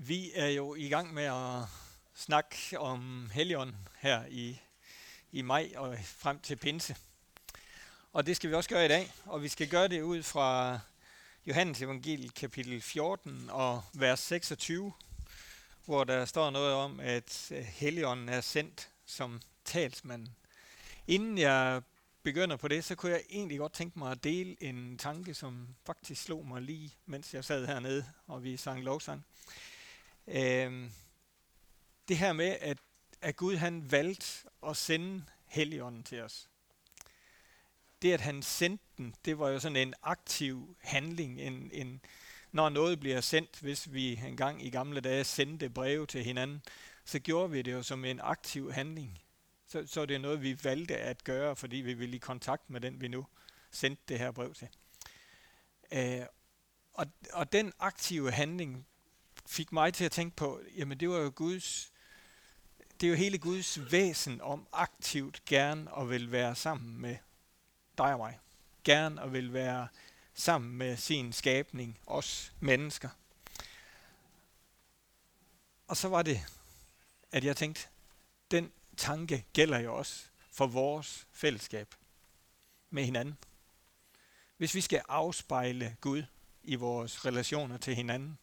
Vi er jo i gang med at snakke om Helligånden her i, i maj og frem til pinse. Og det skal vi også gøre i dag, og vi skal gøre det ud fra Johannes evangeliet kapitel 14 og vers 26, hvor der står noget om, at øh, Helligånden er sendt som talsmand. Inden jeg begynder på det, så kunne jeg egentlig godt tænke mig at dele en tanke, som faktisk slog mig lige, mens jeg sad hernede, og vi sang lovsang. Øh, det her med, at, at Gud han valgte at sende Helligånden til os. Det, at han sendte den, det var jo sådan en aktiv handling. En, en, når noget bliver sendt, hvis vi engang i gamle dage sendte breve til hinanden, så gjorde vi det jo som en aktiv handling. Så, så det er noget, vi valgte at gøre, fordi vi ville i kontakt med den, vi nu sendte det her brev til. Øh, og, og den aktive handling fik mig til at tænke på, jamen det var jo Guds, det er jo hele Guds væsen om aktivt gerne at vil være sammen med dig og mig. Gerne at vil være sammen med sin skabning, os mennesker. Og så var det, at jeg tænkte, den tanke gælder jo også for vores fællesskab med hinanden. Hvis vi skal afspejle Gud i vores relationer til hinanden,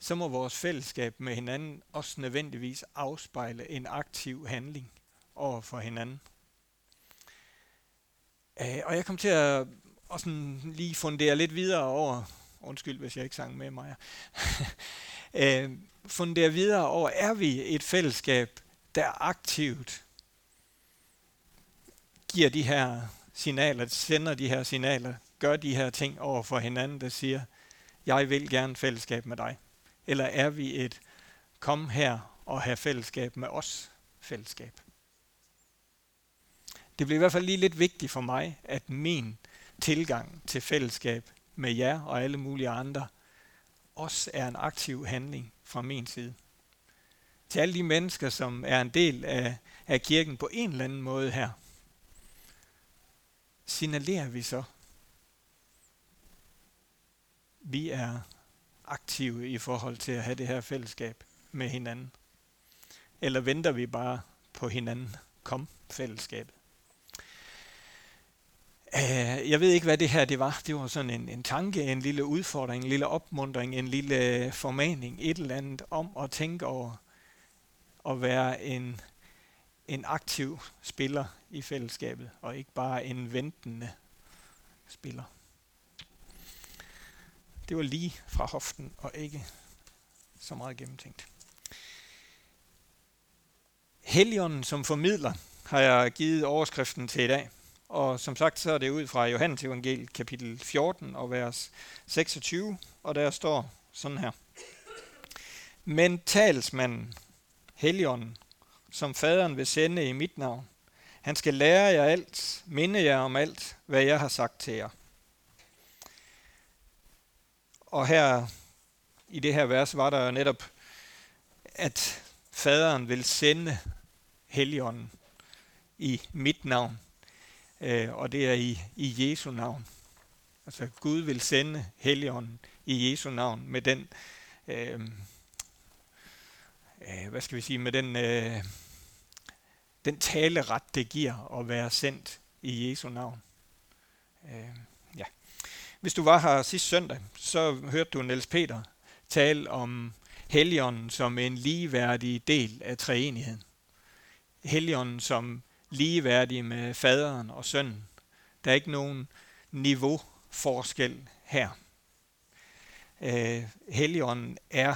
så må vores fællesskab med hinanden også nødvendigvis afspejle en aktiv handling over for hinanden. Uh, og jeg kom til at og sådan lige fundere lidt videre over, undskyld hvis jeg ikke sang med mig, uh, øh, fundere videre over, er vi et fællesskab, der aktivt giver de her signaler, sender de her signaler, gør de her ting over for hinanden, der siger, jeg vil gerne fællesskab med dig. Eller er vi et kom her og have fællesskab med os fællesskab? Det blev i hvert fald lige lidt vigtigt for mig, at min tilgang til fællesskab med jer og alle mulige andre også er en aktiv handling fra min side. Til alle de mennesker, som er en del af, af kirken på en eller anden måde her, signalerer vi så, vi er aktive i forhold til at have det her fællesskab med hinanden? Eller venter vi bare på hinanden? Kom, fællesskabet. Uh, jeg ved ikke, hvad det her det var. Det var sådan en, en tanke, en lille udfordring, en lille opmundring, en lille formaning, et eller andet om at tænke over at være en, en aktiv spiller i fællesskabet, og ikke bare en ventende spiller. Det var lige fra hoften og ikke så meget gennemtænkt. Helligånden som formidler har jeg givet overskriften til i dag. Og som sagt, så er det ud fra Johannes evangel kapitel 14 og vers 26, og der står sådan her. Men talsmanden, Helligånden, som faderen vil sende i mit navn, han skal lære jer alt, minde jer om alt, hvad jeg har sagt til jer. Og her i det her vers var der jo netop, at faderen vil sende Helligånden i mit navn. Øh, og det er i, i Jesu navn. Altså Gud vil sende Helligånden i Jesu navn med den, øh, øh, hvad skal vi sige, med den, øh, den taleret, det giver at være sendt i Jesu navn. Øh. Hvis du var her sidste søndag, så hørte du Niels Peter tale om Helligånden som en ligeværdig del af treenigheden. Helligånden som ligeværdig med faderen og sønnen. Der er ikke nogen niveauforskel her. Øh, Helligånden er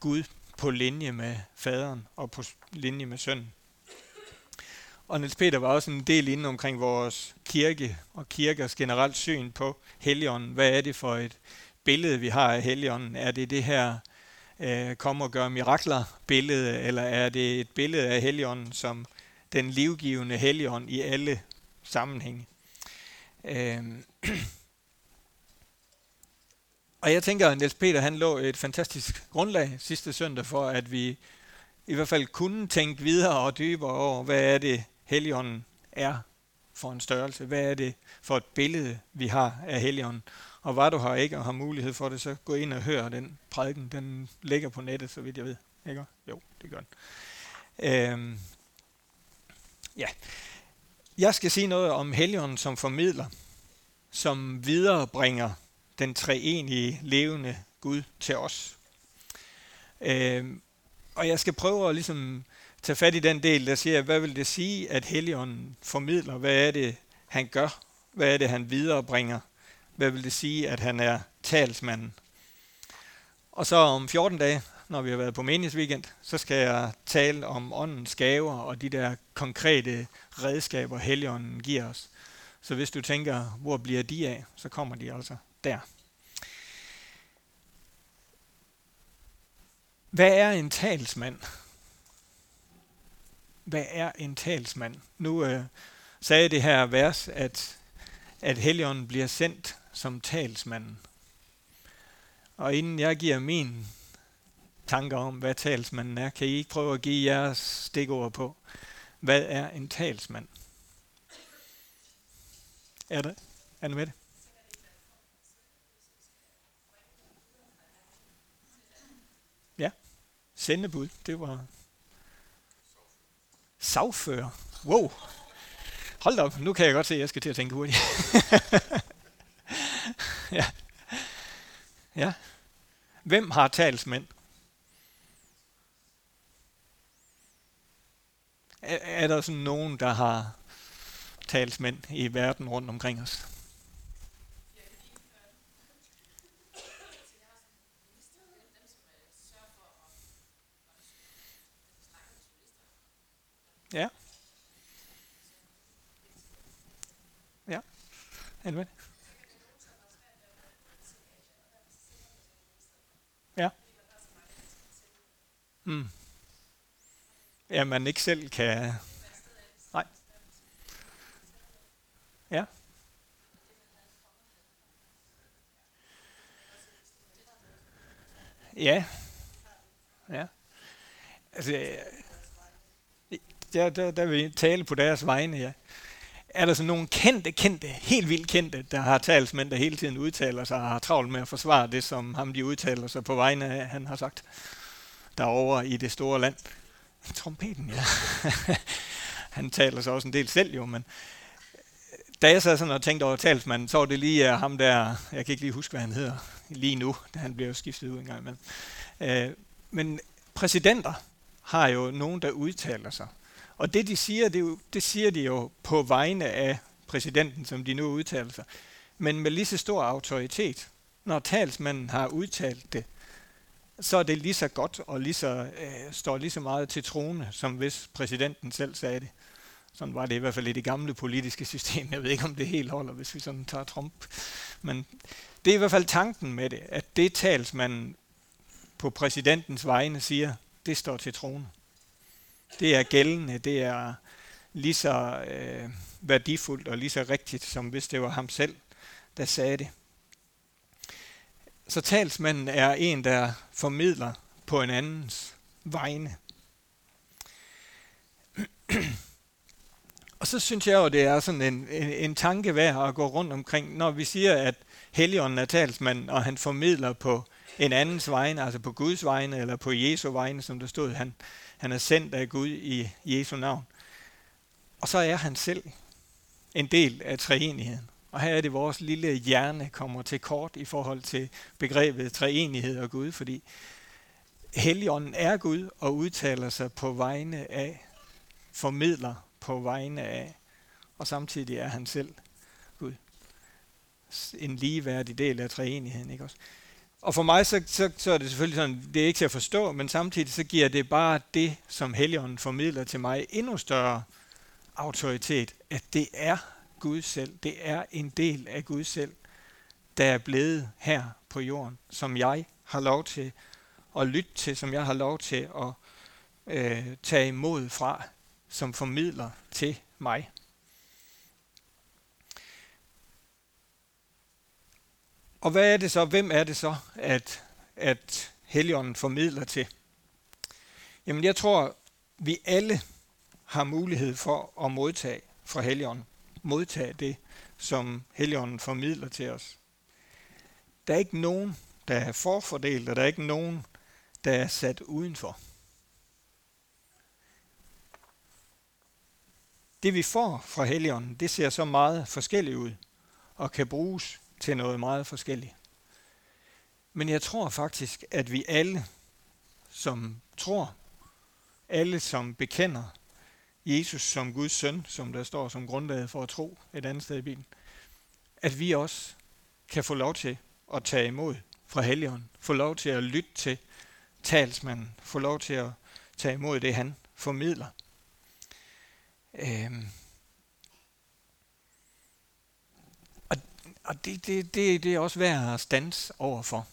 Gud på linje med faderen og på linje med sønnen. Og Niels Peter var også en del inde omkring vores kirke og kirkers generelt syn på Helligånden. Hvad er det for et billede, vi har af Helligånden? Er det det her øh, kom og gør mirakler billede, eller er det et billede af Helligånden som den livgivende Helligånd i alle sammenhænge? Øh, og jeg tænker, at Niels Peter han lå et fantastisk grundlag sidste søndag for, at vi i hvert fald kunne tænke videre og dybere over, hvad er det, Helligånden er for en størrelse? Hvad er det for et billede, vi har af Helligånden? Og var du her ikke og har mulighed for det, så gå ind og hør den prædiken. Den ligger på nettet, så vidt jeg ved. Ikke? Jo, det gør den. Øhm, ja. Jeg skal sige noget om Helligånden som formidler, som viderebringer den treenige levende Gud til os. Øhm, og jeg skal prøve at ligesom tage fat i den del, der siger, hvad vil det sige, at Helligånden formidler? Hvad er det, han gør? Hvad er det, han viderebringer? Hvad vil det sige, at han er talsmanden? Og så om 14 dage, når vi har været på meningsweekend, så skal jeg tale om åndens gaver og de der konkrete redskaber, Helligånden giver os. Så hvis du tænker, hvor bliver de af, så kommer de altså der. Hvad er en talsmand? Hvad er en talsmand? Nu øh, sagde det her vers, at, at Helligånden bliver sendt som talsmanden. Og inden jeg giver min tanker om, hvad talsmanden er, kan I ikke prøve at give jeres stikord på, hvad er en talsmand? Er det? Er det med det? Ja, sendebud, det var sagfører. Wow. Hold da op, nu kan jeg godt se, at jeg skal til at tænke hurtigt. ja. ja. Hvem har talsmænd? Er, er der sådan nogen, der har talsmænd i verden rundt omkring os? Ja. Ja. Er? Ja. Mm. Ja, man ikke selv kan... Nej. Ja. Ja. Ja. Altså, øh, der, der, der vil tale på deres vegne, ja. Er der sådan nogle kendte, kendte, helt vildt kendte, der har talsmænd, der hele tiden udtaler sig og har travlt med at forsvare det, som ham de udtaler sig på vegne af, han har sagt, derovre i det store land? Trompeten, ja. han taler så også en del selv jo, men øh, da jeg sad sådan og tænkte over talsmanden, så var det lige uh, ham der, jeg kan ikke lige huske, hvad han hedder lige nu, da han blev skiftet ud en Men. Uh, men præsidenter har jo nogen, der udtaler sig. Og det, de siger, det, jo, det siger de jo på vegne af præsidenten, som de nu udtaler sig. Men med lige så stor autoritet. Når talsmanden har udtalt det, så er det lige så godt og lige så, øh, står lige så meget til trone, som hvis præsidenten selv sagde det. Sådan var det i hvert fald i det gamle politiske system. Jeg ved ikke, om det helt holder, hvis vi sådan tager Trump. Men det er i hvert fald tanken med det, at det talsmanden på præsidentens vegne siger, det står til trone. Det er gældende, det er lige så øh, værdifuldt og lige så rigtigt, som hvis det var ham selv, der sagde det. Så talsmanden er en, der formidler på en andens vegne. Og så synes jeg jo, det er sådan en, en, en tanke værd at gå rundt omkring, når vi siger, at Helligånden er talsmanden, og han formidler på en andens vegne, altså på Guds vegne, eller på Jesu vegne, som der stod, han, han er sendt af Gud i Jesu navn. Og så er han selv en del af treenigheden. Og her er det, vores lille hjerne kommer til kort i forhold til begrebet treenighed og Gud, fordi Helligånden er Gud og udtaler sig på vegne af, formidler på vegne af, og samtidig er han selv Gud. En ligeværdig del af treenigheden, ikke også? Og for mig, så, så, så er det selvfølgelig sådan, det er ikke til at forstå, men samtidig så giver det bare det, som Helligånden formidler til mig, endnu større autoritet, at det er Gud selv. Det er en del af Gud selv, der er blevet her på jorden, som jeg har lov til at lytte til, som jeg har lov til at øh, tage imod fra, som formidler til mig. Og hvad er det så? Hvem er det så, at, at Helligånden formidler til? Jamen jeg tror, vi alle har mulighed for at modtage fra Helligånden. Modtage det, som Helligånden formidler til os. Der er ikke nogen, der er forfordelt, og der er ikke nogen, der er sat udenfor. Det vi får fra Helligånden, det ser så meget forskelligt ud, og kan bruges til noget meget forskelligt. Men jeg tror faktisk, at vi alle, som tror, alle som bekender Jesus som Guds søn, som der står som grundlaget for at tro et andet sted i Bibelen, at vi også kan få lov til at tage imod fra Helligånden, få lov til at lytte til talsmanden, få lov til at tage imod det, han formidler. Øhm. Og det, det, det, det er også værd at stands overfor.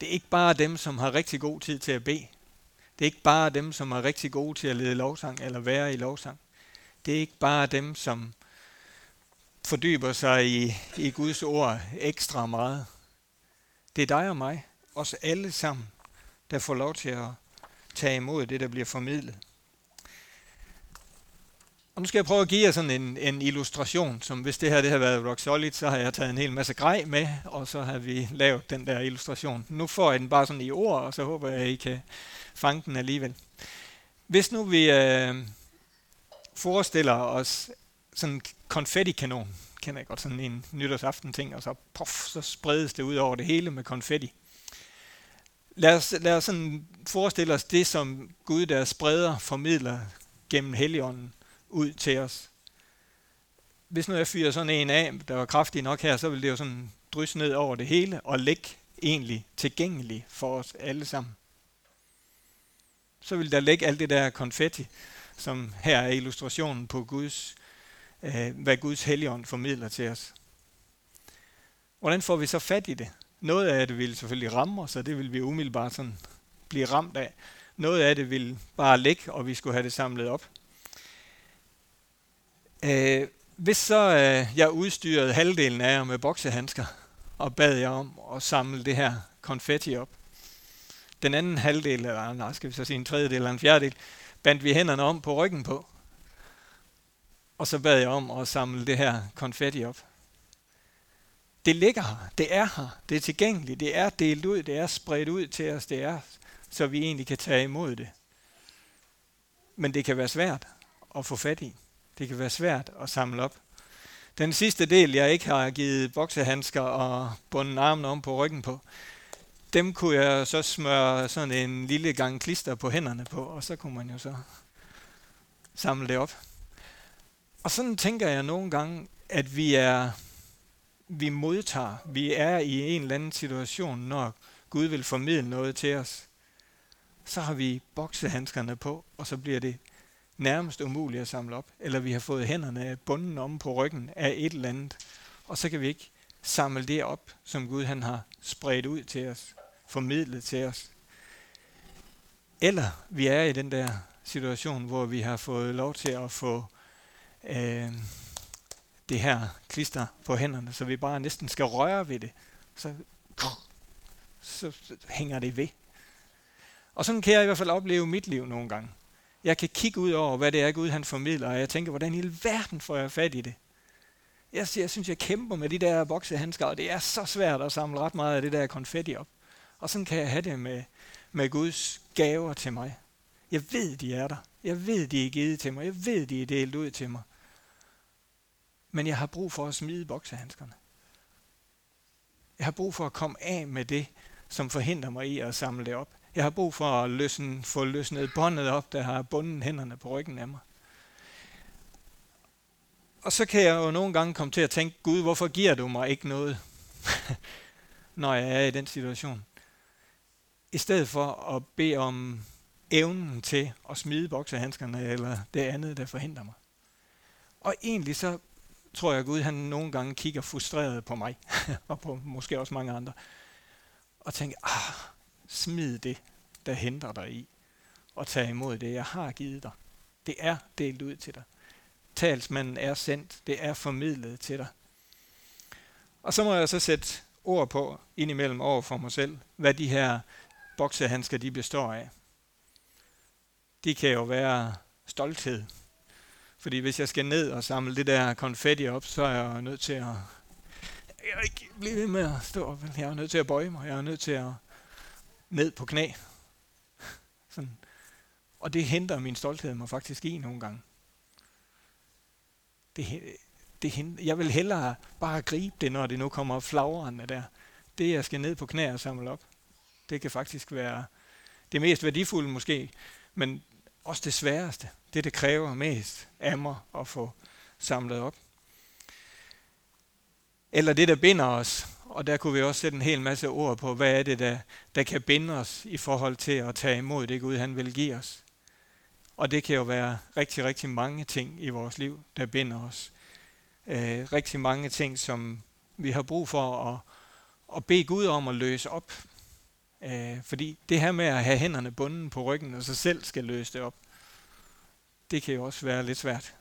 Det er ikke bare dem, som har rigtig god tid til at bede. Det er ikke bare dem, som er rigtig gode til at lede lovsang eller være i lovsang. Det er ikke bare dem, som fordyber sig i, i Guds ord ekstra meget. Det er dig og mig, os alle sammen, der får lov til at tage imod det, der bliver formidlet. Og nu skal jeg prøve at give jer sådan en, en illustration, som hvis det her det har været rock solid, så har jeg taget en hel masse grej med, og så har vi lavet den der illustration. Nu får jeg den bare sådan i ord, og så håber jeg, at I kan fange den alligevel. Hvis nu vi øh, forestiller os sådan en konfettikanon, kender jeg godt sådan en nytårsaften ting, og så puff, så spredes det ud over det hele med konfetti. Lad os, lad os sådan forestille os det, som Gud, der spreder, formidler gennem Helligånden ud til os. Hvis nu jeg fyrer sådan en af, der var kraftig nok her, så vil det jo sådan drysse ned over det hele og ligge egentlig tilgængelig for os alle sammen. Så vil der ligge alt det der konfetti, som her er illustrationen på Guds, øh, hvad Guds helligånd formidler til os. Hvordan får vi så fat i det? Noget af det vil selvfølgelig ramme os, og det vil vi umiddelbart sådan blive ramt af. Noget af det vil bare ligge, og vi skulle have det samlet op. Øh, hvis så øh, jeg udstyrede halvdelen af jer med boksehandsker, og bad jer om at samle det her konfetti op. Den anden halvdel, eller nej, skal vi så sige en tredjedel eller en fjerdedel, bandt vi hænderne om på ryggen på. Og så bad jeg om at samle det her konfetti op. Det ligger her, det er her, det er tilgængeligt, det er delt ud, det er spredt ud til os, det er, så vi egentlig kan tage imod det. Men det kan være svært at få fat i. Det kan være svært at samle op. Den sidste del, jeg ikke har givet boksehandsker og bundet armen om på ryggen på, dem kunne jeg så smøre sådan en lille gang klister på hænderne på, og så kunne man jo så samle det op. Og sådan tænker jeg nogle gange, at vi er, vi modtager, vi er i en eller anden situation, når Gud vil formidle noget til os. Så har vi boksehandskerne på, og så bliver det nærmest umuligt at samle op, eller vi har fået hænderne bunden om på ryggen af et eller andet, og så kan vi ikke samle det op, som Gud han har spredt ud til os, formidlet til os. Eller vi er i den der situation, hvor vi har fået lov til at få øh, det her klister på hænderne, så vi bare næsten skal røre ved det. Så, så hænger det ved. Og sådan kan jeg i hvert fald opleve mit liv nogle gange. Jeg kan kigge ud over, hvad det er, Gud han formidler, og jeg tænker, hvordan i verden får jeg fat i det? Jeg, jeg synes, jeg kæmper med de der boksehandsker, og det er så svært at samle ret meget af det der konfetti op. Og sådan kan jeg have det med, med Guds gaver til mig. Jeg ved, de er der. Jeg ved, de er givet til mig. Jeg ved, de er delt ud til mig. Men jeg har brug for at smide boksehandskerne. Jeg har brug for at komme af med det, som forhindrer mig i at samle det op. Jeg har brug for at løsne, få løsnet båndet op, der har bundet hænderne på ryggen af mig. Og så kan jeg jo nogle gange komme til at tænke, Gud, hvorfor giver du mig ikke noget, når jeg er i den situation? I stedet for at bede om evnen til at smide boksehandskerne eller det andet, der forhindrer mig. Og egentlig så tror jeg, at Gud han nogle gange kigger frustreret på mig, og på måske også mange andre, og tænker, ah, smid det, der henter dig i, og tag imod det, jeg har givet dig. Det er delt ud til dig. Talsmanden er sendt, det er formidlet til dig. Og så må jeg så sætte ord på indimellem over for mig selv, hvad de her boksehandsker de består af. De kan jo være stolthed. Fordi hvis jeg skal ned og samle det der konfetti op, så er jeg nødt til at jeg kan ikke blive ved med at stå op. Jeg er nødt til at bøje mig. Jeg er nødt til at ned på knæ. Sådan. Og det henter min stolthed mig faktisk i nogle gange. Det, det henter, jeg vil hellere bare gribe det, når det nu kommer flagrende der. Det, jeg skal ned på knæ og samle op, det kan faktisk være det mest værdifulde måske, men også det sværeste. Det, det kræver mest af mig at få samlet op. Eller det, der binder os. Og der kunne vi også sætte en hel masse ord på, hvad er det, der, der kan binde os i forhold til at tage imod det Gud, han vil give os. Og det kan jo være rigtig, rigtig mange ting i vores liv, der binder os. Øh, rigtig mange ting, som vi har brug for at, at bede Gud om at løse op. Øh, fordi det her med at have hænderne bundet på ryggen, og sig selv skal løse det op, det kan jo også være lidt svært.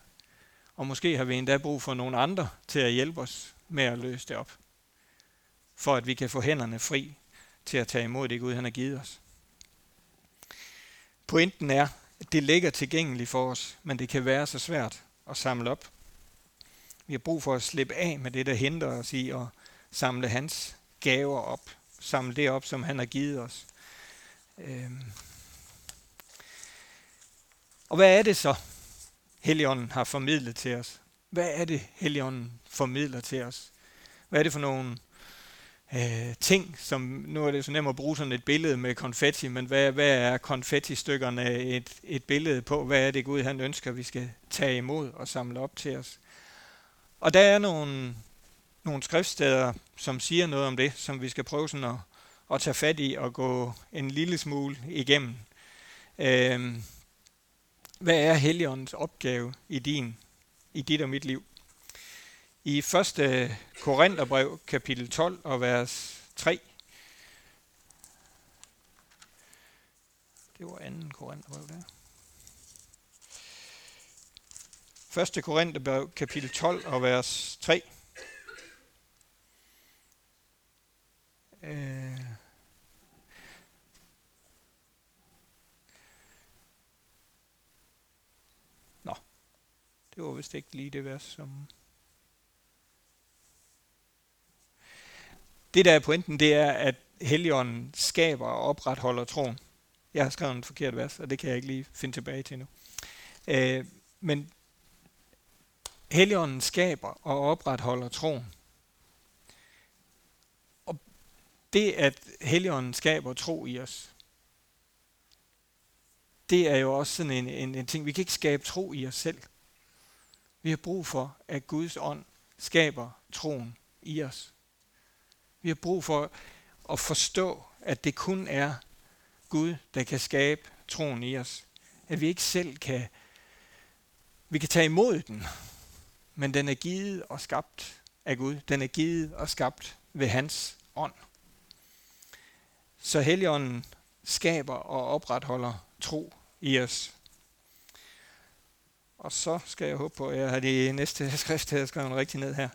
Og måske har vi endda brug for nogle andre til at hjælpe os med at løse det op. For at vi kan få hænderne fri til at tage imod det Gud, han har givet os. Pointen er, at det ligger tilgængeligt for os, men det kan være så svært at samle op. Vi har brug for at slippe af med det, der hindrer os i at samle hans gaver op. Samle det op, som han har givet os. Øhm. Og hvad er det så, Helligånden har formidlet til os? Hvad er det, Helligånden formidler til os? Hvad er det for nogle øh, ting, som nu er det så nemt at bruge sådan et billede med konfetti, men hvad, hvad er konfetti-stykkerne et, et billede på? Hvad er det Gud, han ønsker, vi skal tage imod og samle op til os? Og der er nogle, nogle skriftsteder, som siger noget om det, som vi skal prøve sådan at, at tage fat i og gå en lille smule igennem. Øh, hvad er Helligåndens opgave i din, i dit og mit liv? I 1. Korintherbrev, kapitel 12 og vers 3. Det var 2. Korintherbrev der. 1. Korintherbrev, kapitel 12 og vers 3. Øh. Nå, det var vist ikke lige det vers, som Det, der er pointen, det er, at Helligånden skaber og opretholder troen. Jeg har skrevet en forkert vers, og det kan jeg ikke lige finde tilbage til nu. Øh, men Helligånden skaber og opretholder troen. Og det, at Helligånden skaber tro i os, det er jo også sådan en, en, en ting. Vi kan ikke skabe tro i os selv. Vi har brug for, at Guds ånd skaber troen i os. Vi har brug for at forstå, at det kun er Gud, der kan skabe troen i os. At vi ikke selv kan, vi kan tage imod den, men den er givet og skabt af Gud. Den er givet og skabt ved hans ånd. Så Helligånden skaber og opretholder tro i os. Og så skal jeg håbe på, at jeg har det næste skrift her skrevet rigtig ned her.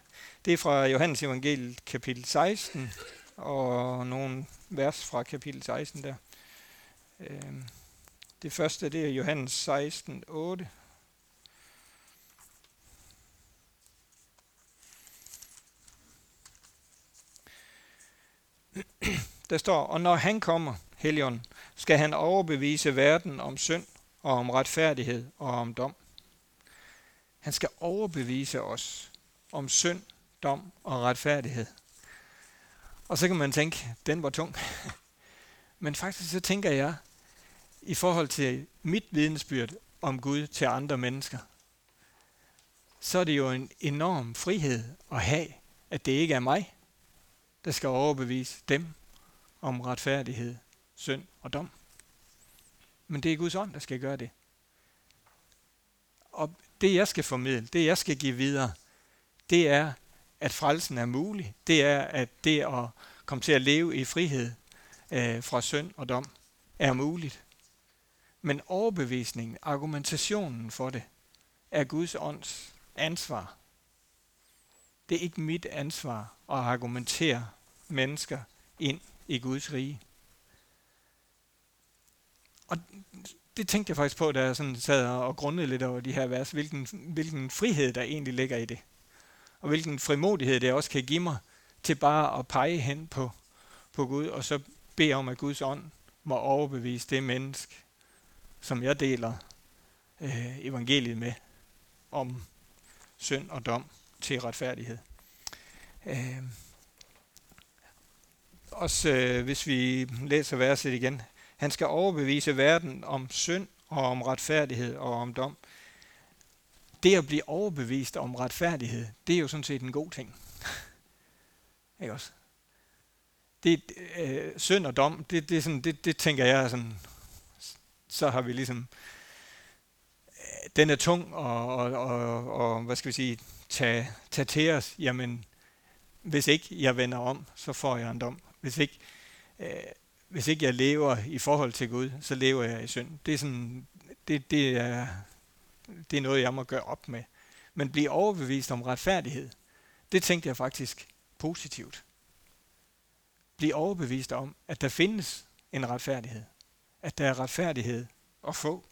Det er fra Johannes evangeliet kapitel 16, og nogle vers fra kapitel 16 der. Øhm, det første, det er Johannes 16, 8. Der står, og når han kommer, Helion, skal han overbevise verden om synd og om retfærdighed og om dom. Han skal overbevise os om synd, dom og retfærdighed. Og så kan man tænke, den var tung. Men faktisk så tænker jeg, i forhold til mit vidensbyrd om Gud til andre mennesker, så er det jo en enorm frihed at have, at det ikke er mig, der skal overbevise dem om retfærdighed, synd og dom. Men det er Guds ånd, der skal gøre det. Og det jeg skal formidle, det jeg skal give videre, det er, at frelsen er mulig. Det er, at det at komme til at leve i frihed øh, fra synd og dom er muligt. Men overbevisningen, argumentationen for det, er Guds ånds ansvar. Det er ikke mit ansvar at argumentere mennesker ind i Guds rige. Og det tænkte jeg faktisk på, da jeg sådan sad og grundede lidt over de her vers, hvilken, hvilken frihed der egentlig ligger i det. Og hvilken frimodighed det også kan give mig til bare at pege hen på, på Gud, og så bede om, at Guds ånd må overbevise det menneske, som jeg deler øh, evangeliet med, om synd og dom til retfærdighed. Øh, også øh, hvis vi læser verset igen. Han skal overbevise verden om synd og om retfærdighed og om dom. Det at blive overbevist om retfærdighed, det er jo sådan set en god ting. Ikke også? Det, øh, synd og dom, det, det, er sådan, det, det tænker jeg sådan, så har vi ligesom, øh, den er tung og, og, og, og hvad skal vi sige, tage, tage til os. Jamen, hvis ikke jeg vender om, så får jeg en dom. Hvis ikke, øh, hvis ikke jeg lever i forhold til Gud, så lever jeg i synd. Det er, sådan, det, det er, det er noget, jeg må gøre op med. Men blive overbevist om retfærdighed, det tænkte jeg faktisk positivt. Blive overbevist om, at der findes en retfærdighed. At der er retfærdighed at få.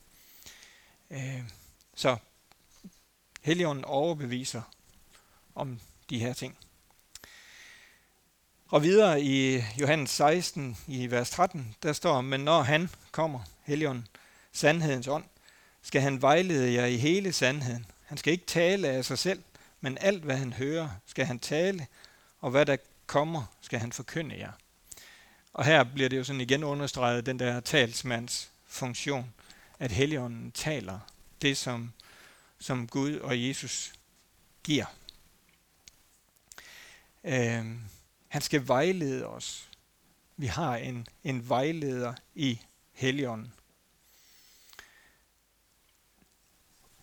Øh, så Helligånden overbeviser om de her ting. Og videre i Johannes 16 i vers 13, der står, men når han kommer, Helligånden, sandhedens ånd, skal han vejlede jer i hele sandheden. Han skal ikke tale af sig selv, men alt hvad han hører, skal han tale, og hvad der kommer, skal han forkynde jer. Og her bliver det jo sådan igen understreget, den der talsmands funktion, at Helligånden taler det, som, som Gud og Jesus giver. Øhm, han skal vejlede os. Vi har en, en vejleder i Helligånden.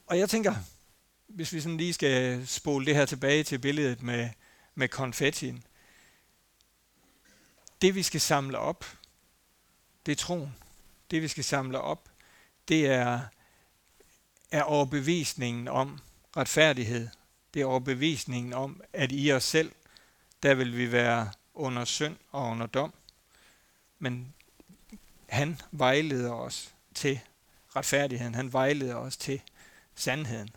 Og jeg tænker, hvis vi sådan lige skal spole det her tilbage til billedet med, med konfettien. Det vi skal samle op, det er troen. Det vi skal samle op, det er, er overbevisningen om retfærdighed. Det er overbevisningen om, at i os selv der vil vi være under synd og under dom. Men han vejleder os til retfærdigheden. Han vejleder os til sandheden.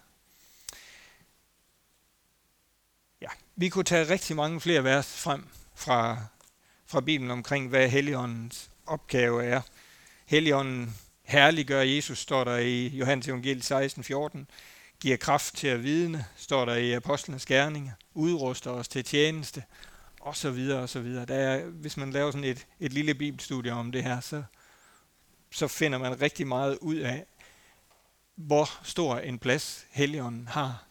Ja, vi kunne tage rigtig mange flere vers frem fra, fra Bibelen omkring, hvad Helligåndens opgave er. Helligånden herliggør Jesus, står der i Johannes evangeliet 16, 14 giver kraft til at vidne, står der i Apostlenes Gerninger, udruster os til tjeneste, og så videre, og så videre. Der er, hvis man laver sådan et, et lille bibelstudie om det her, så, så finder man rigtig meget ud af, hvor stor en plads Helligånden har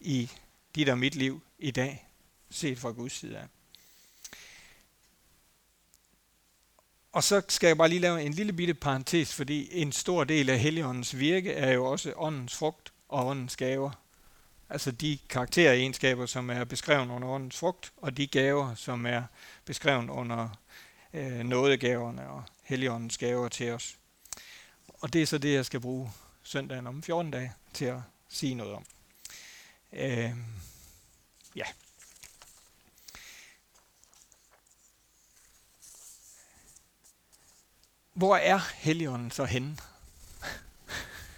i dit og mit liv i dag, set fra Guds side af. Og så skal jeg bare lige lave en lille bitte parentes, fordi en stor del af Helligåndens virke er jo også åndens frugt og åndens gaver. Altså de karakteregenskaber, som er beskrevet under åndens frugt, og de gaver, som er beskrevet under øh, nådegaverne og heligåndens gaver til os. Og det er så det, jeg skal bruge søndagen om 14 dage til at sige noget om. Øh, ja. Hvor er Helligånden så henne?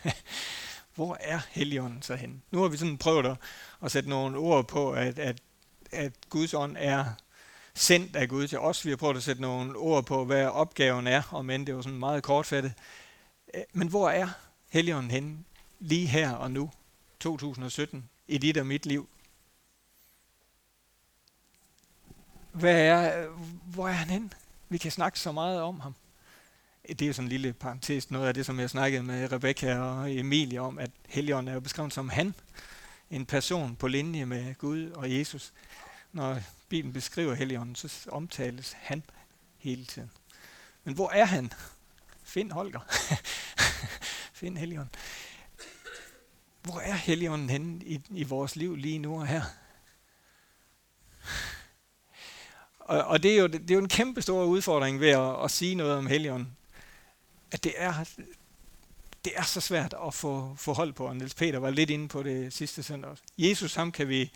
hvor er Helligånden så hen? Nu har vi sådan prøvet at, at sætte nogle ord på, at, at, at Guds ånd er sendt af Gud til os. Vi har prøvet at sætte nogle ord på, hvad opgaven er, og men det var sådan meget kortfattet. Men hvor er Helligånden hen lige her og nu, 2017, i dit og mit liv? Hvad er, hvor er han hen? Vi kan snakke så meget om ham det er jo sådan en lille parentes, noget af det, som jeg snakkede med Rebecca og Emilie om, at Helligånden er jo beskrevet som han, en person på linje med Gud og Jesus. Når Bibelen beskriver Helligånden, så omtales han hele tiden. Men hvor er han? Find Holger. Find Helligånden. Hvor er Helligånden henne i, i vores liv lige nu og her? Og, og det, er jo, det er jo en kæmpe stor udfordring ved at, at sige noget om Helligånden at det er, det er så svært at få, få hold på, og Niels Peter var lidt inde på det sidste søndag også. Jesus, ham kan vi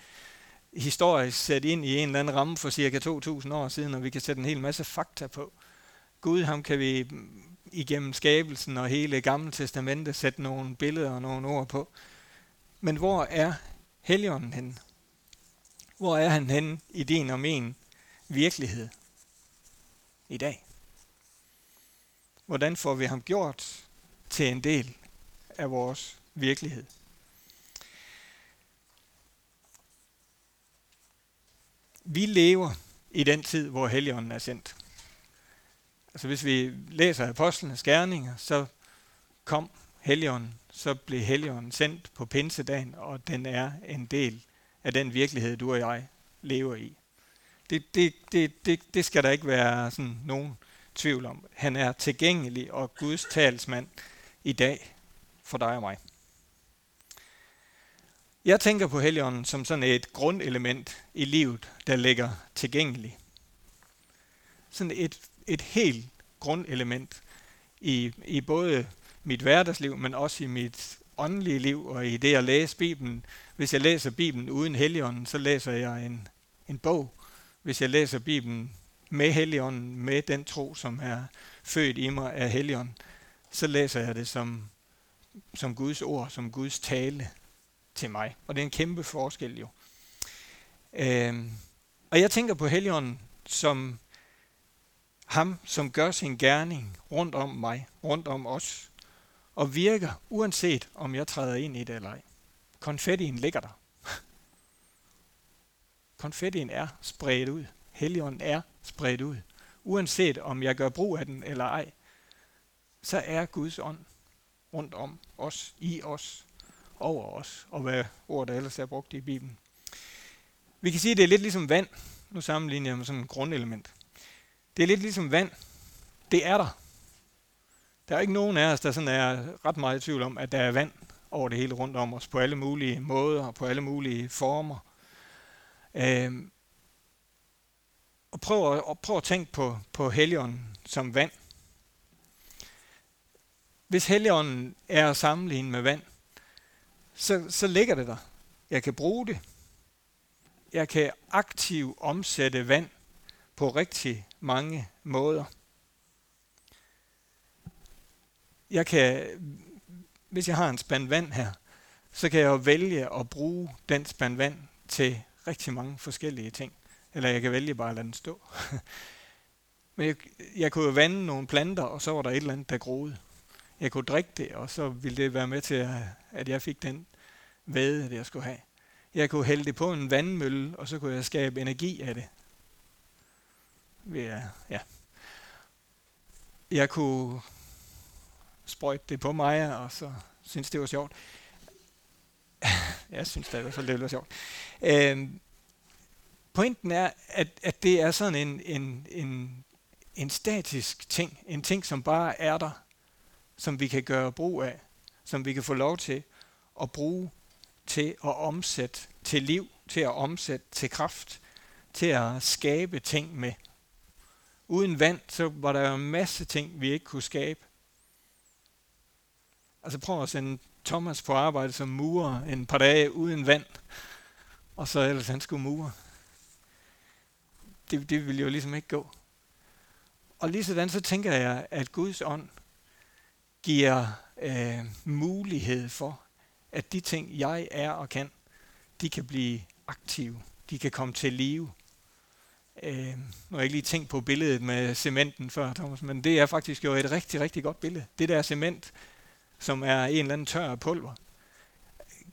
historisk sætte ind i en eller anden ramme for cirka 2.000 år siden, og vi kan sætte en hel masse fakta på. Gud, ham kan vi igennem skabelsen og hele Gamle Testamentet sætte nogle billeder og nogle ord på. Men hvor er Helligånden henne? Hvor er han henne i din og min virkelighed i dag? Hvordan får vi ham gjort til en del af vores virkelighed? Vi lever i den tid, hvor Helligånden er sendt. Altså hvis vi læser apostlenes gerninger, så kom Helligånden, så blev Helligånden sendt på pinsedagen, og den er en del af den virkelighed, du og jeg lever i. Det, det, det, det, det skal der ikke være sådan nogen tvivl om. Han er tilgængelig og Guds talsmand i dag for dig og mig. Jeg tænker på Helligånden som sådan et grundelement i livet, der ligger tilgængelig. Sådan et, et helt grundelement i, i både mit hverdagsliv, men også i mit åndelige liv og i det at læse Bibelen. Hvis jeg læser Bibelen uden Helligånden, så læser jeg en, en bog. Hvis jeg læser Bibelen med Helligånden, med den tro, som er født i mig af Helligånden, så læser jeg det som, som Guds ord, som Guds tale til mig. Og det er en kæmpe forskel jo. Øhm, og jeg tænker på Helligånden som ham, som gør sin gerning rundt om mig, rundt om os, og virker, uanset om jeg træder ind i det eller ej. Konfettien ligger der. Konfettien er spredt ud. Helligånden er spredt ud. Uanset om jeg gør brug af den eller ej, så er Guds ånd rundt om os, i os, over os, og hvad ord der ellers er brugt i Bibelen. Vi kan sige, at det er lidt ligesom vand. Nu sammenligner jeg med sådan et grundelement. Det er lidt ligesom vand. Det er der. Der er ikke nogen af os, der sådan er ret meget i tvivl om, at der er vand over det hele rundt om os, på alle mulige måder og på alle mulige former. Øhm, og prøv at, og prøv at tænke på, på Helligånden som vand. Hvis Helligånden er at sammenligne med vand, så, så ligger det der. Jeg kan bruge det. Jeg kan aktivt omsætte vand på rigtig mange måder. Jeg kan, hvis jeg har en spand vand her, så kan jeg jo vælge at bruge den spand vand til rigtig mange forskellige ting. Eller jeg kan vælge bare at lade den stå. Men jeg, jeg kunne jo vande nogle planter, og så var der et eller andet, der groede. Jeg kunne drikke det, og så ville det være med til, at, at jeg fik den væde, det jeg skulle have. Jeg kunne hælde det på en vandmølle, og så kunne jeg skabe energi af det. Ja, ja. Jeg kunne sprøjte det på mig, og så synes det var sjovt. jeg synes det i hvert fald, det var sjovt. Øhm, pointen er, at, at det er sådan en, en, en, en statisk ting. En ting, som bare er der, som vi kan gøre brug af, som vi kan få lov til at bruge til at omsætte til liv, til at omsætte til kraft, til at skabe ting med. Uden vand, så var der jo en masse ting, vi ikke kunne skabe. Altså prøv at sende Thomas på arbejde som murer en par dage uden vand, og så ellers han skulle mure. Det, det ville jo ligesom ikke gå. Og lige sådan så tænker jeg, at Guds ånd giver øh, mulighed for, at de ting, jeg er og kan, de kan blive aktive. De kan komme til live. Øh, nu har jeg ikke lige tænkt på billedet med cementen før, Thomas, men det er faktisk jo et rigtig, rigtig godt billede. Det der cement, som er en eller anden tør pulver,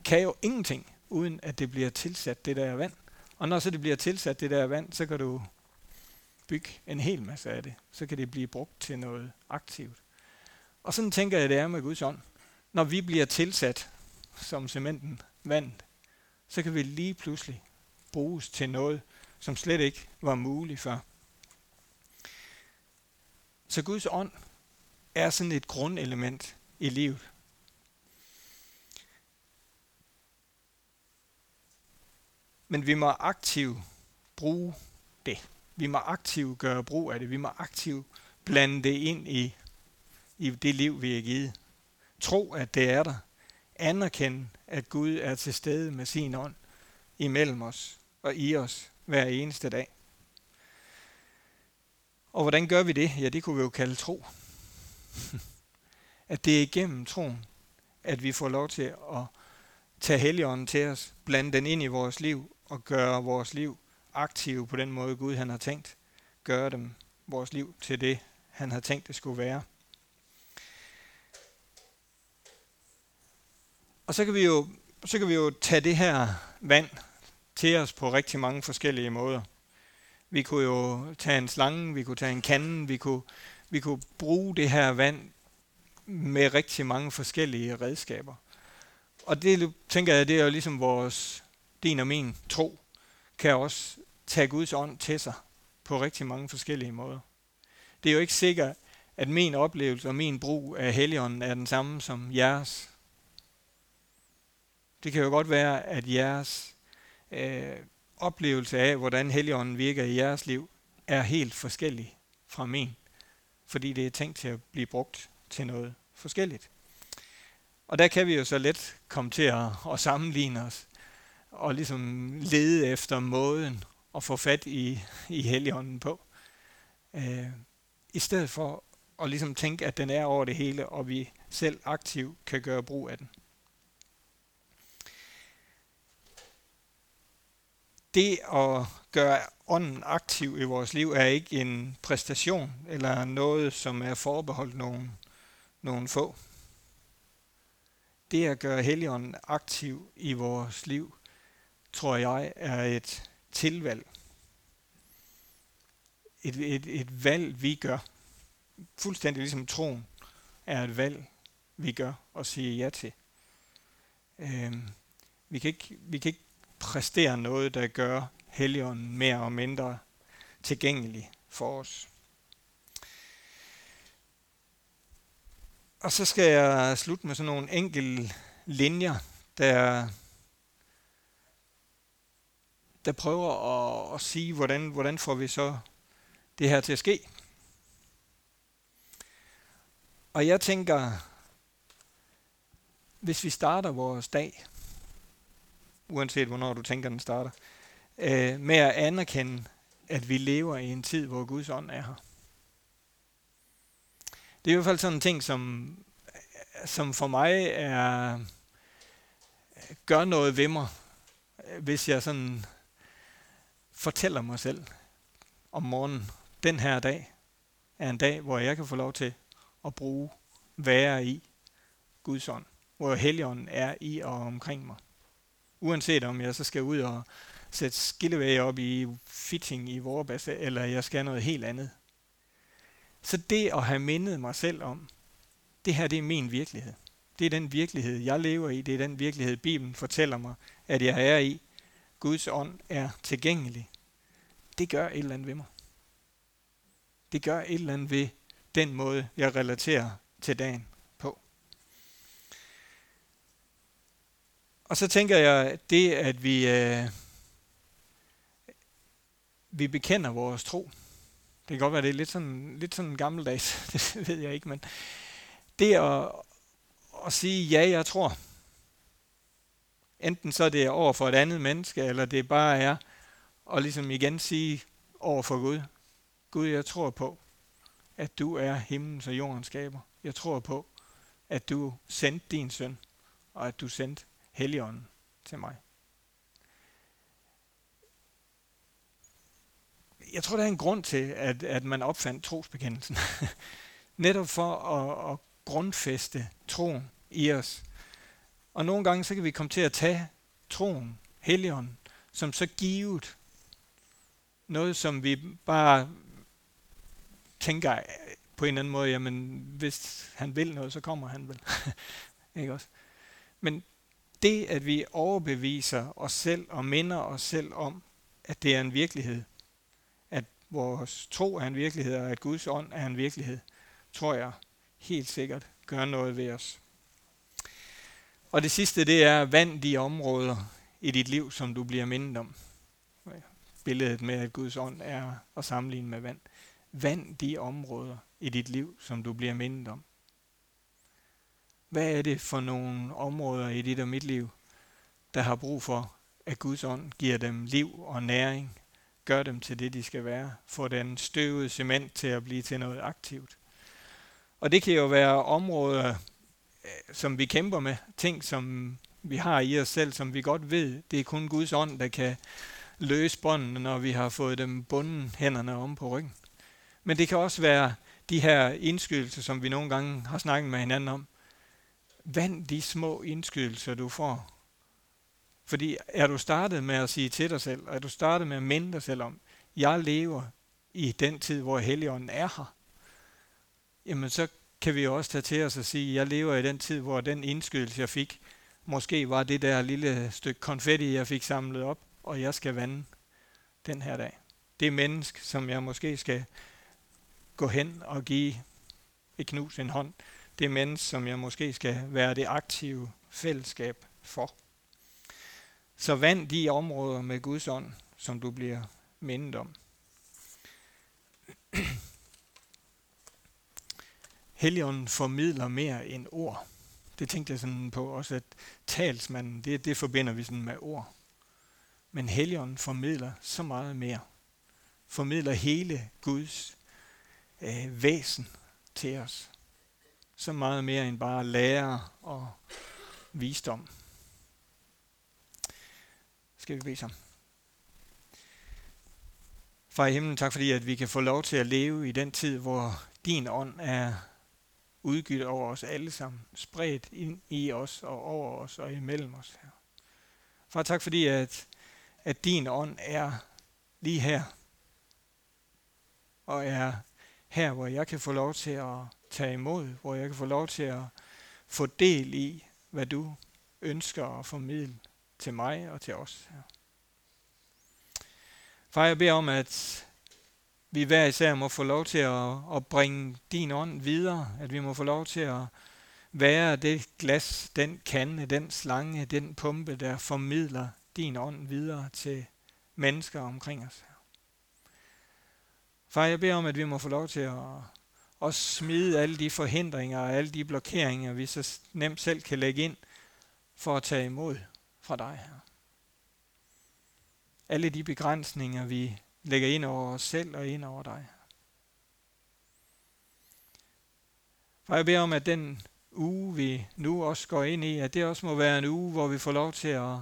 kan jo ingenting, uden at det bliver tilsat det der vand. Og når så det bliver tilsat det der vand, så kan du bygge en hel masse af det. Så kan det blive brugt til noget aktivt. Og sådan tænker jeg, det er med Guds ånd. Når vi bliver tilsat som cementen vand, så kan vi lige pludselig bruges til noget, som slet ikke var muligt før. Så Guds ånd er sådan et grundelement i livet. Men vi må aktivt bruge det. Vi må aktivt gøre brug af det. Vi må aktivt blande det ind i, i det liv, vi er givet. Tro, at det er der anerkende, at Gud er til stede med sin ånd imellem os og i os hver eneste dag. Og hvordan gør vi det? Ja, det kunne vi jo kalde tro. at det er igennem troen, at vi får lov til at tage Helligånden til os, blande den ind i vores liv og gøre vores liv aktive på den måde, Gud han har tænkt. Gøre dem, vores liv, til det, han har tænkt, det skulle være. Og så kan vi jo, så kan vi jo tage det her vand til os på rigtig mange forskellige måder. Vi kunne jo tage en slange, vi kunne tage en kande, vi kunne, vi kunne bruge det her vand med rigtig mange forskellige redskaber. Og det tænker jeg, det er jo ligesom vores, din og min tro, kan også tage Guds ånd til sig på rigtig mange forskellige måder. Det er jo ikke sikkert, at min oplevelse og min brug af Helligånden er den samme som jeres. Det kan jo godt være, at jeres øh, oplevelse af, hvordan Helligånden virker i jeres liv, er helt forskellig fra min, fordi det er tænkt til at blive brugt til noget forskelligt. Og der kan vi jo så let komme til at, at sammenligne os og ligesom lede efter måden at få fat i, i Helligånden på. Øh, I stedet for at ligesom tænke, at den er over det hele, og vi selv aktivt kan gøre brug af den. Det at gøre ånden aktiv i vores liv er ikke en præstation eller noget, som er forbeholdt nogen, nogen få. Det at gøre Helligånden aktiv i vores liv, tror jeg, er et tilvalg. Et, et, et valg, vi gør. Fuldstændig ligesom troen er et valg, vi gør og siger ja til. Øhm, vi, kan ikke, vi kan ikke præstere noget, der gør Helligånden mere og mindre tilgængelig for os. Og så skal jeg slutte med sådan nogle enkelte linjer, der, der prøver at, at sige, hvordan, hvordan får vi så det her til at ske. Og jeg tænker, hvis vi starter vores dag, uanset hvornår du tænker, den starter, øh, med at anerkende, at vi lever i en tid, hvor Guds ånd er her. Det er i hvert fald sådan en ting, som, som for mig er, gør noget ved mig, hvis jeg sådan fortæller mig selv om morgenen, den her dag er en dag, hvor jeg kan få lov til at bruge, være i Guds ånd, hvor Helligånden er i og omkring mig. Uanset om jeg så skal ud og sætte skillevæg op i fitting i Vorbasse, eller jeg skal noget helt andet. Så det at have mindet mig selv om, det her det er min virkelighed. Det er den virkelighed, jeg lever i. Det er den virkelighed, Bibelen fortæller mig, at jeg er i. Guds ånd er tilgængelig. Det gør et eller andet ved mig. Det gør et eller andet ved den måde, jeg relaterer til dagen på. Og så tænker jeg, det at vi, øh, vi bekender vores tro, det kan godt være, det er lidt sådan, lidt sådan gammeldags, det ved jeg ikke, men det at, at sige, ja, jeg tror, enten så er det over for et andet menneske, eller det bare er at ligesom igen sige over for Gud, Gud, jeg tror på, at du er himlens og jordens skaber. Jeg tror på, at du sendte din søn, og at du sendte Helligånden til mig. jeg tror, der er en grund til, at, at man opfandt trosbekendelsen. Netop for at, at grundfeste troen i os. Og nogle gange så kan vi komme til at tage troen, helligånden, som så givet. Noget, som vi bare tænker på en eller anden måde, jamen hvis han vil noget, så kommer han vel. Ikke også? Men det, at vi overbeviser os selv og minder os selv om, at det er en virkelighed, at vores tro er en virkelighed, og at Guds ånd er en virkelighed, tror jeg helt sikkert gør noget ved os. Og det sidste, det er vand de områder i dit liv, som du bliver mindet om. Billedet med, at Guds ånd er at sammenligne med vand. Vand de områder i dit liv, som du bliver mindet om. Hvad er det for nogle områder i dit og mit liv, der har brug for, at Guds ånd giver dem liv og næring gør dem til det, de skal være. Få den støvede cement til at blive til noget aktivt. Og det kan jo være områder, Øh, som vi kæmper med. Ting, som vi har i os selv, som vi godt ved, det er kun Guds ånd, der kan løse båndene, når vi har fået dem bunden hænderne om på ryggen. Men det kan også være de her indskydelser, som vi nogle gange har snakket med hinanden om. Vand de små indskydelser, du får. Fordi er du startet med at sige til dig selv, er du startet med at minde dig selv om, jeg lever i den tid, hvor Helligånden er her, jamen så kan vi også tage til os og sige, jeg lever i den tid, hvor den indskydelse, jeg fik, måske var det der lille stykke konfetti, jeg fik samlet op, og jeg skal vande den her dag. Det menneske, som jeg måske skal gå hen og give et knus en hånd, det menneske, som jeg måske skal være det aktive fællesskab for. Så vand de områder med Guds ånd, som du bliver mindet om. Helligånden formidler mere end ord. Det tænkte jeg sådan på også, at talsmanden, det, det forbinder vi sådan med ord. Men Helligånden formidler så meget mere. Formidler hele Guds øh, væsen til os. Så meget mere end bare lære og visdom. Skal vi bede sammen? Far i himlen, tak fordi at vi kan få lov til at leve i den tid, hvor din ånd er udgivet over os alle sammen, spredt ind i os og over os og imellem os her. Far, tak fordi at, at din ånd er lige her, og er her, hvor jeg kan få lov til at tage imod, hvor jeg kan få lov til at få del i, hvad du ønsker at formidle til mig og til os her. Far, jeg beder om, at vi hver især må få lov til at, at bringe din ånd videre, at vi må få lov til at være det glas, den kande, den slange, den pumpe, der formidler din ånd videre til mennesker omkring os. Far, jeg beder om, at vi må få lov til at, at smide alle de forhindringer og alle de blokeringer, vi så nemt selv kan lægge ind for at tage imod fra dig her. Alle de begrænsninger, vi lægger ind over os selv og ind over dig. For jeg beder om, at den uge, vi nu også går ind i, at det også må være en uge, hvor vi får lov til at,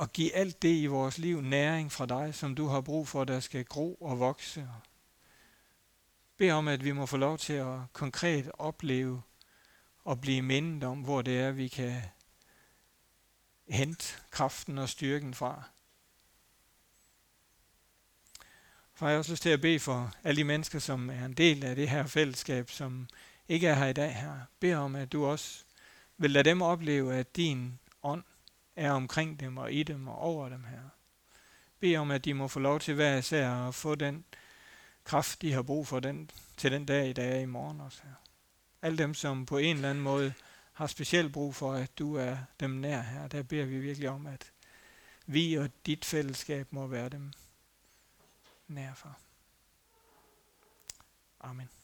at give alt det i vores liv næring fra dig, som du har brug for, der skal gro og vokse. Bed om, at vi må få lov til at konkret opleve og blive mindet om, hvor det er, vi kan hente kraften og styrken fra. Far, jeg har også lyst til at bede for alle de mennesker, som er en del af det her fællesskab, som ikke er her i dag her. Bed om, at du også vil lade dem opleve, at din ånd er omkring dem og i dem og over dem her. Bed om, at de må få lov til hver især at få den kraft, de har brug for den, til den dag i dag i morgen også her. Alle dem, som på en eller anden måde har specielt brug for, at du er dem nær her, der beder vi virkelig om, at vi og dit fællesskab må være dem nær for. Amen.